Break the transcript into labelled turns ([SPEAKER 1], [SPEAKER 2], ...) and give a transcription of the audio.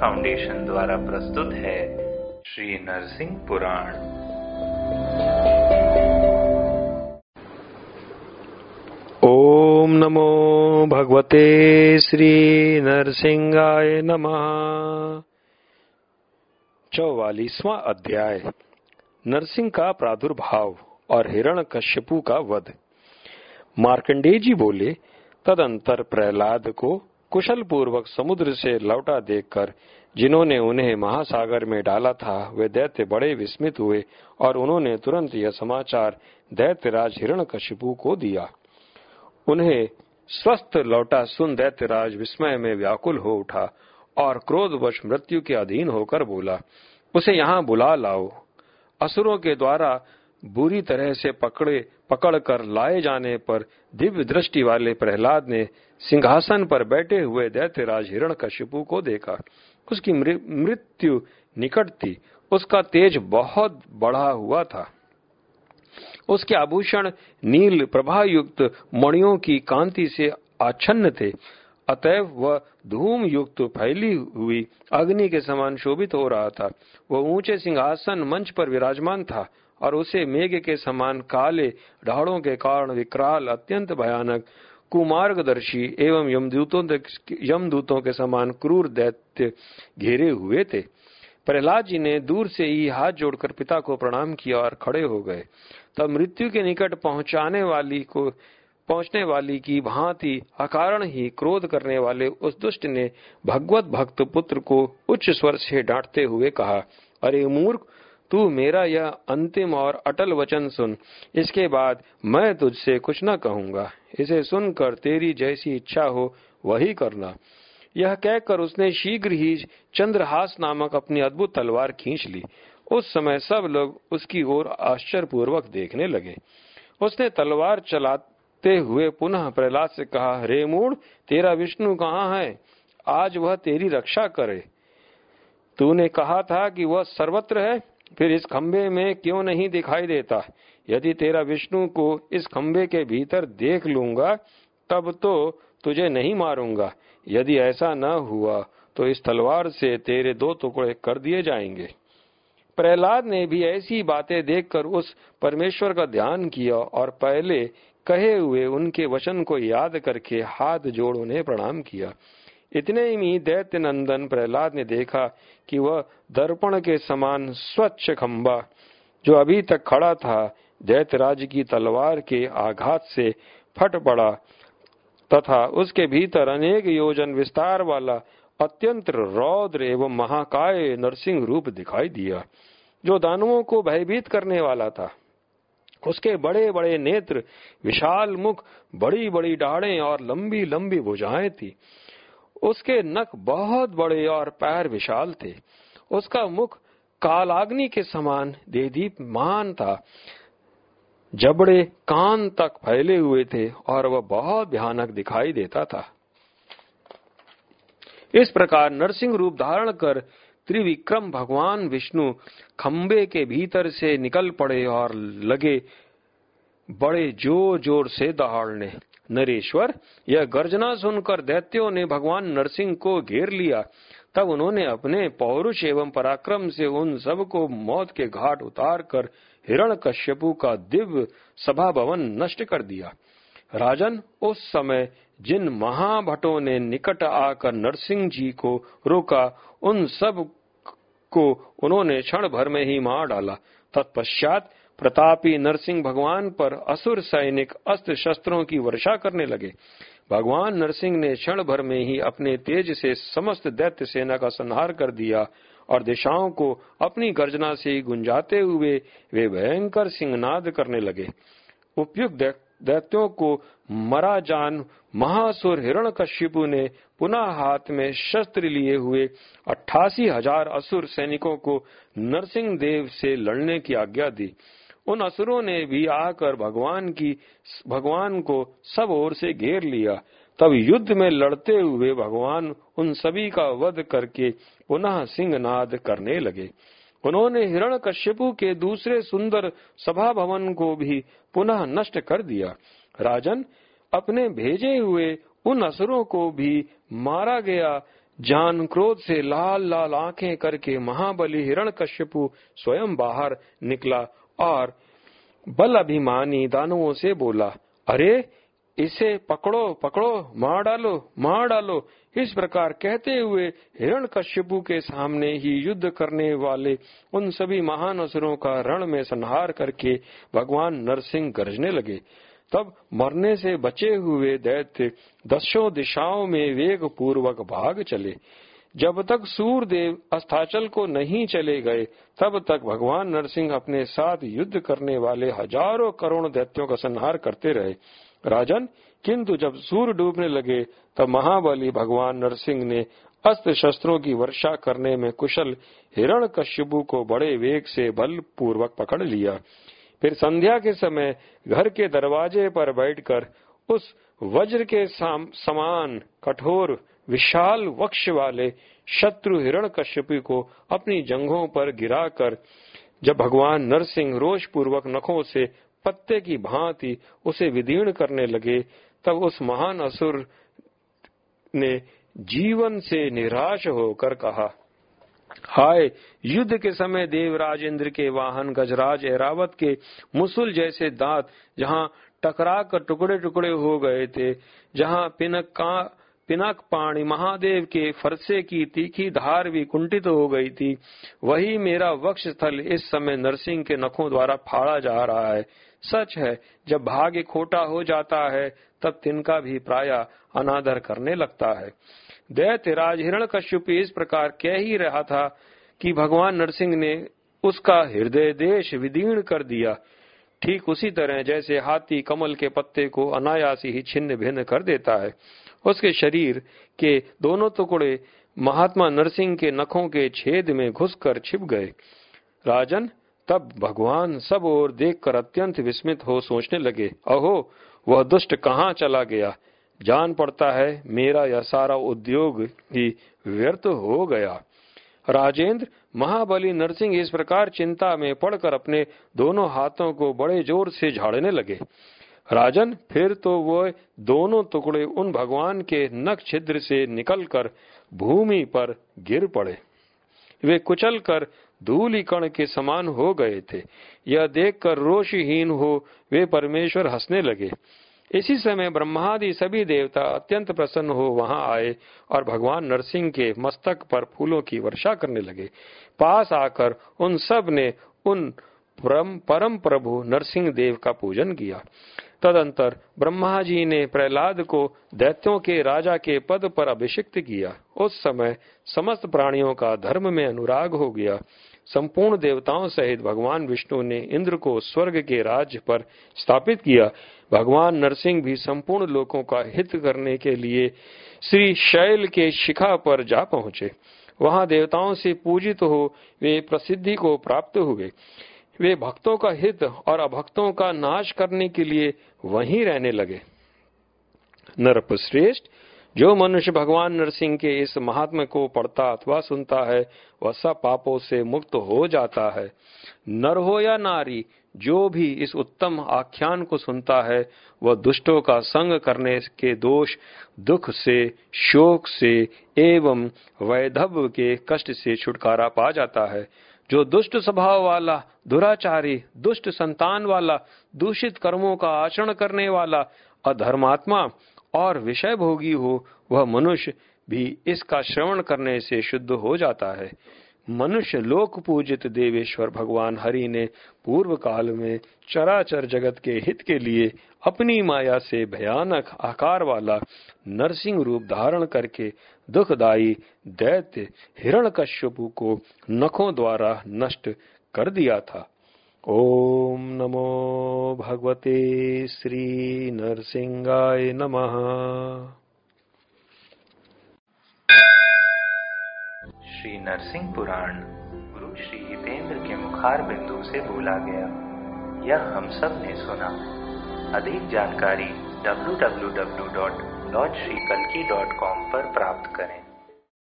[SPEAKER 1] Foundation द्वारा प्रस्तुत है श्री नरसिंह पुराण।
[SPEAKER 2] ओम नमो भगवते श्री नरसिंहाय नमः। चौवालीसवा अध्याय। नरसिंह का प्रादुर्भाव और हिरण कश्यपु का वध। मार्कंडेय जी बोले, तदंतर प्रहलाद को कुशल पूर्वक समुद्र से लौटा देखकर, जिन्होंने उन्हें महासागर में डाला था, वे दैत्य बड़े विस्मित हुए और उन्होंने तुरंत यह समाचार दैत्यराज हिरण्यकशिपु को दिया। उन्हें स्वस्थ लौटा सुन दैत्यराज विस्मय में व्याकुल हो उठा और क्रोधवश मृत्यु के अधीन होकर बोला, उसे यहाँ बुला लाओ। असुरों के द्वारा बुरी तरह से पकड़े, पकड़कर लाए जाने पर दिव्य दृष्टि वाले प्रहलाद ने सिंहासन पर बैठे हुए दैत्यराज हिरण्यकशिपु को देखा। उसकी मृत्यु निकट थी। उसका तेज बहुत बढ़ा हुआ था। उसके आभूषण नील प्रभा युक्त मणियों की कांति से आच्छन्न थे। अतएव वह धूम युक्त फैली हुई अग्नि के समान शोभित हो रहा था। वह ऊँचे सिंहासन मंच पर विराजमान था। और उसे मेघ के समान काले ढाड़ों के कारण विकराल, अत्यंत भयानक, कुमार्गदर्शी एवं यमदूतों यमदूतों के समान क्रूर दैत्य घेरे हुए थे। प्रहलाद जी ने दूर से ही हाथ जोड़कर पिता को प्रणाम किया और खड़े हो गए। तब मृत्यु के निकट पहुँचाने वाली को, पहुँचने वाली की भांति अकारण ही क्रोध करने वाले उस दुष्ट ने भगवत भक्त पुत्र को उच्च स्वर से डांटते हुए कहा, अरे मूर्ख तू मेरा यह अंतिम और अटल वचन सुन। इसके बाद मैं तुझसे कुछ न कहूँगा। इसे सुनकर तेरी जैसी इच्छा हो, वही करना। यह कहकर उसने शीघ्र ही चंद्रहास नामक अपनी अद्भुत तलवार खींच ली। उस समय सब लोग उसकी ओर आश्चर्यपूर्वक देखने लगे। उसने तलवार चलाते हुए पुनः प्रहलाद से कहा, रे मूड तेरा विष्णु कहाँ है? आज वह तेरी रक्षा करे। तूने कहा था कि वह सर्वत्र है? फिर इस खंबे में क्यों नहीं दिखाई देता? यदि तेरा विष्णु को इस खंबे के भीतर देख लूँगा, तब तो तुझे नहीं मारूँगा। यदि ऐसा न हुआ तो इस तलवार से तेरे दो टुकड़े कर दिए जाएँगे। प्रहलाद ने भी ऐसी बातें देखकर उस परमेश्वर का ध्यान किया और पहले कहे हुए उनके वचन को याद करके हाथ जोड़ उन्हें प्रणाम किया। इतने ही दैत्य नंदन प्रहलाद ने देखा कि वह दर्पण के समान स्वच्छ खंबा, जो अभी तक खड़ा था, दैत्यराज की तलवार के आघात से फट पड़ा तथा उसके भीतर अनेक योजन विस्तार वाला अत्यंत रौद्र एवं महाकाय नरसिंह रूप दिखाई दिया, जो दानवों को भयभीत करने वाला था। उसके बड़े बड़े नेत्र, विशाल मुख बड़ी बड़ी डाढ़े और लंबी लंबी भुजाएँ थी। उसके नख बहुत बड़े और पैर विशाल थे। उसका मुख कालाग्नि के समान देदीपमान था। जबड़े कान तक फैले हुए थे और वह बहुत भयानक दिखाई देता था। इस प्रकार नरसिंह रूप धारण कर त्रिविक्रम भगवान विष्णु खम्बे के भीतर से निकल पड़े और लगे बड़े ज़ोर ज़ोर से दहाड़ने। नरेश्वर, यह गर्जना सुनकर दैत्यों ने भगवान नरसिंह को घेर लिया। तब उन्होंने अपने पौरुष एवं पराक्रम से उन सबको मौत के घाट उतार कर हिरण कश्यपु का दिव्य सभा भवन नष्ट कर दिया। राजन, उस समय जिन महाभटों ने निकट आकर नरसिंह जी को रोका, उन सबको उन्होंने क्षण भर में ही मार डाला। तत्पश्चात प्रतापी नरसिंह भगवान पर असुर सैनिक अस्त्र शस्त्रों की वर्षा करने लगे। भगवान नरसिंह ने क्षण भर में ही अपने तेज से समस्त दैत्य सेना का संहार कर दिया और दिशाओं को अपनी गर्जना से गुंजाते हुए वे भयंकर सिंहनाद करने लगे। उपयुक्त दैत्यों को मरा जान महासुर हिरण कश्यपु ने पुनः हाथ में शस्त्र लिए हुए अट्ठासी हज़ार असुर सैनिकों को नरसिंह देव से लड़ने की आज्ञा दी। उन असुरों ने भी आकर भगवान की, भगवान को सब ओर से घेर लिया। तब युद्ध में लड़ते हुए भगवान उन सभी का वध करके पुनः सिंहनाद करने लगे। उन्होंने हिरण कश्यपु के दूसरे सुंदर सभा भवन को भी पुनः नष्ट कर दिया। राजन अपने भेजे हुए उन असुरों को भी मारा गया। जान क्रोध से लाल लाल आँखें करके महाबली हिरण कश्यपु स्वयं बाहर निकला और बल अभिमानी दानवों से बोला, अरे, इसे पकड़ो पकड़ो, मार डालो मार डालो। इस प्रकार कहते हुए हिरण कश्यपु के सामने ही युद्ध करने वाले उन सभी महान असुरों का रण में संहार करके भगवान नरसिंह गरजने लगे। तब मरने से बचे हुए दैत्य दसों दिशाओं में वेग पूर्वक भाग चले। जब तक सूरदेव अस्ताचल को नहीं चले गए, तब तक भगवान नरसिंह अपने साथ युद्ध करने वाले हज़ारों करोड़ दैत्यों का संहार करते रहे। राजन, किंतु जब सूर्य डूबने लगे, तब महाबली भगवान नरसिंह ने अस्त्र शस्त्रों की वर्षा करने में कुशल हिरण कश्यपु को बड़े वेग से बल पूर्वक पकड़ लिया। फिर संध्या के समय घर के दरवाजे पर बैठकर उस वज्र के समान, कठोर, विशाल वक्ष वाले शत्रु हिरण कश्यपी को अपनी जंघों पर गिराकर जब भगवान नरसिंह रोष पूर्वक नखों से पत्ते की भांति उसे विदीर्ण करने लगे, तब उस महान असुर ने जीवन से निराश होकर कहा हाय, युद्ध के समय देवराज इंद्र के वाहन, गजराज एरावत के मुसुल जैसे दांत, जहाँ टकरा कर टुकड़े टुकड़े हो गए थे, जहाँ पिनक पिनक पाणी महादेव के फरसे की तीखी धार भी कुंठित हो गई थी, वही मेरा वक्ष स्थल इस समय नरसिंह के नखों द्वारा फाड़ा जा रहा है। सच है, जब भाग्य खोटा हो जाता है, तब तिनका भी प्राय अनादर करने लगता है। दैत्य राज हिरण कश्यप इस प्रकार कह ही रहा था कि भगवान नरसिंह ने उसका हृदय देश विदीर्ण कर दिया। ठीक उसी तरह जैसे हाथी कमल के पत्ते को अनायासी ही छिन्न भिन्न कर देता है। उसके शरीर के दोनों टुकड़े महात्मा नरसिंह के नखों के छेद में घुसकर छिप गए। राजन तब भगवान सब ओर देखकर अत्यंत विस्मित हो सोचने लगे, अहो, वह दुष्ट कहाँ चला गया? जान पड़ता है, मेरा यह सारा उद्योग ही व्यर्थ हो गया। राजेंद्र, महाबली नरसिंह इस प्रकार चिंता में पड़कर अपने दोनों हाथों को बड़े ज़ोर से झाड़ने लगे। राजन, फिर तो वो दोनों टुकड़े उन भगवान के नख छिद्र से निकलकर भूमि पर गिर पड़े। वे कुचल कर धूली कण के समान हो गए थे। यह देखकर रोषहीन हो, वे परमेश्वर हंसने लगे। इसी समय ब्रह्मादि सभी देवता अत्यंत प्रसन्न हो वहाँ आए और भगवान नरसिंह के मस्तक पर फूलों की वर्षा करने लगे। पास आकर उन सबने उन परम प्रभु नरसिंह देव का पूजन किया। तदंतर ब्रह्मा जी ने प्रहलाद को दैत्यों के राजा के पद पर अभिषिक्त किया। उस समय समस्त प्राणियों का धर्म में अनुराग हो गया। संपूर्ण देवताओं सहित भगवान विष्णु ने इंद्र को स्वर्ग के राज्य पर स्थापित किया। भगवान नरसिंह भी संपूर्ण लोगों का हित करने के लिए श्री शैल के शिखा पर जा पहुँचे। वहाँ देवताओं से पूजित हो वे प्रसिद्धि को प्राप्त हुए। वे भक्तों का हित और अभक्तों का नाश करने के लिए वहीं रहने लगे। नरप श्रेष्ठ जो मनुष्य भगवान नरसिंह के इस महात्मा को पढ़ता अथवा सुनता है, वह सब पापों से मुक्त हो जाता है। नर हो या नारी, जो भी इस उत्तम आख्यान को सुनता है, वह दुष्टों का संग करने के दोष, दुख से, शोक से एवं वैधव के कष्ट से छुटकारा पा जाता है। जो दुष्ट स्वभाव वाला, दुराचारी, दुष्ट संतान वाला, दूषित कर्मों का आचरण करने वाला, अधर्मात्मा और विषय भोगी हो, वह मनुष्य भी इसका श्रवण करने से शुद्ध हो जाता है। मनुष्य लोक पूजित देवेश्वर भगवान हरि ने पूर्व काल में चराचर जगत के हित के लिए अपनी माया से भयानक आकार वाला नरसिंह रूप धारण करके दुखदायी दैत्य हिरण कश्यपु को नखों द्वारा नष्ट कर दिया था। ओम नमो भगवते श्री नरसिंहाय नमः।
[SPEAKER 1] श्री नरसिंह पुराण, गुरु श्री हितेंद्र के मुखार बिंदु से बोला गया। यह हम सबने सुना। अधिक जानकारी www.lordshrikalki.com पर प्राप्त करें।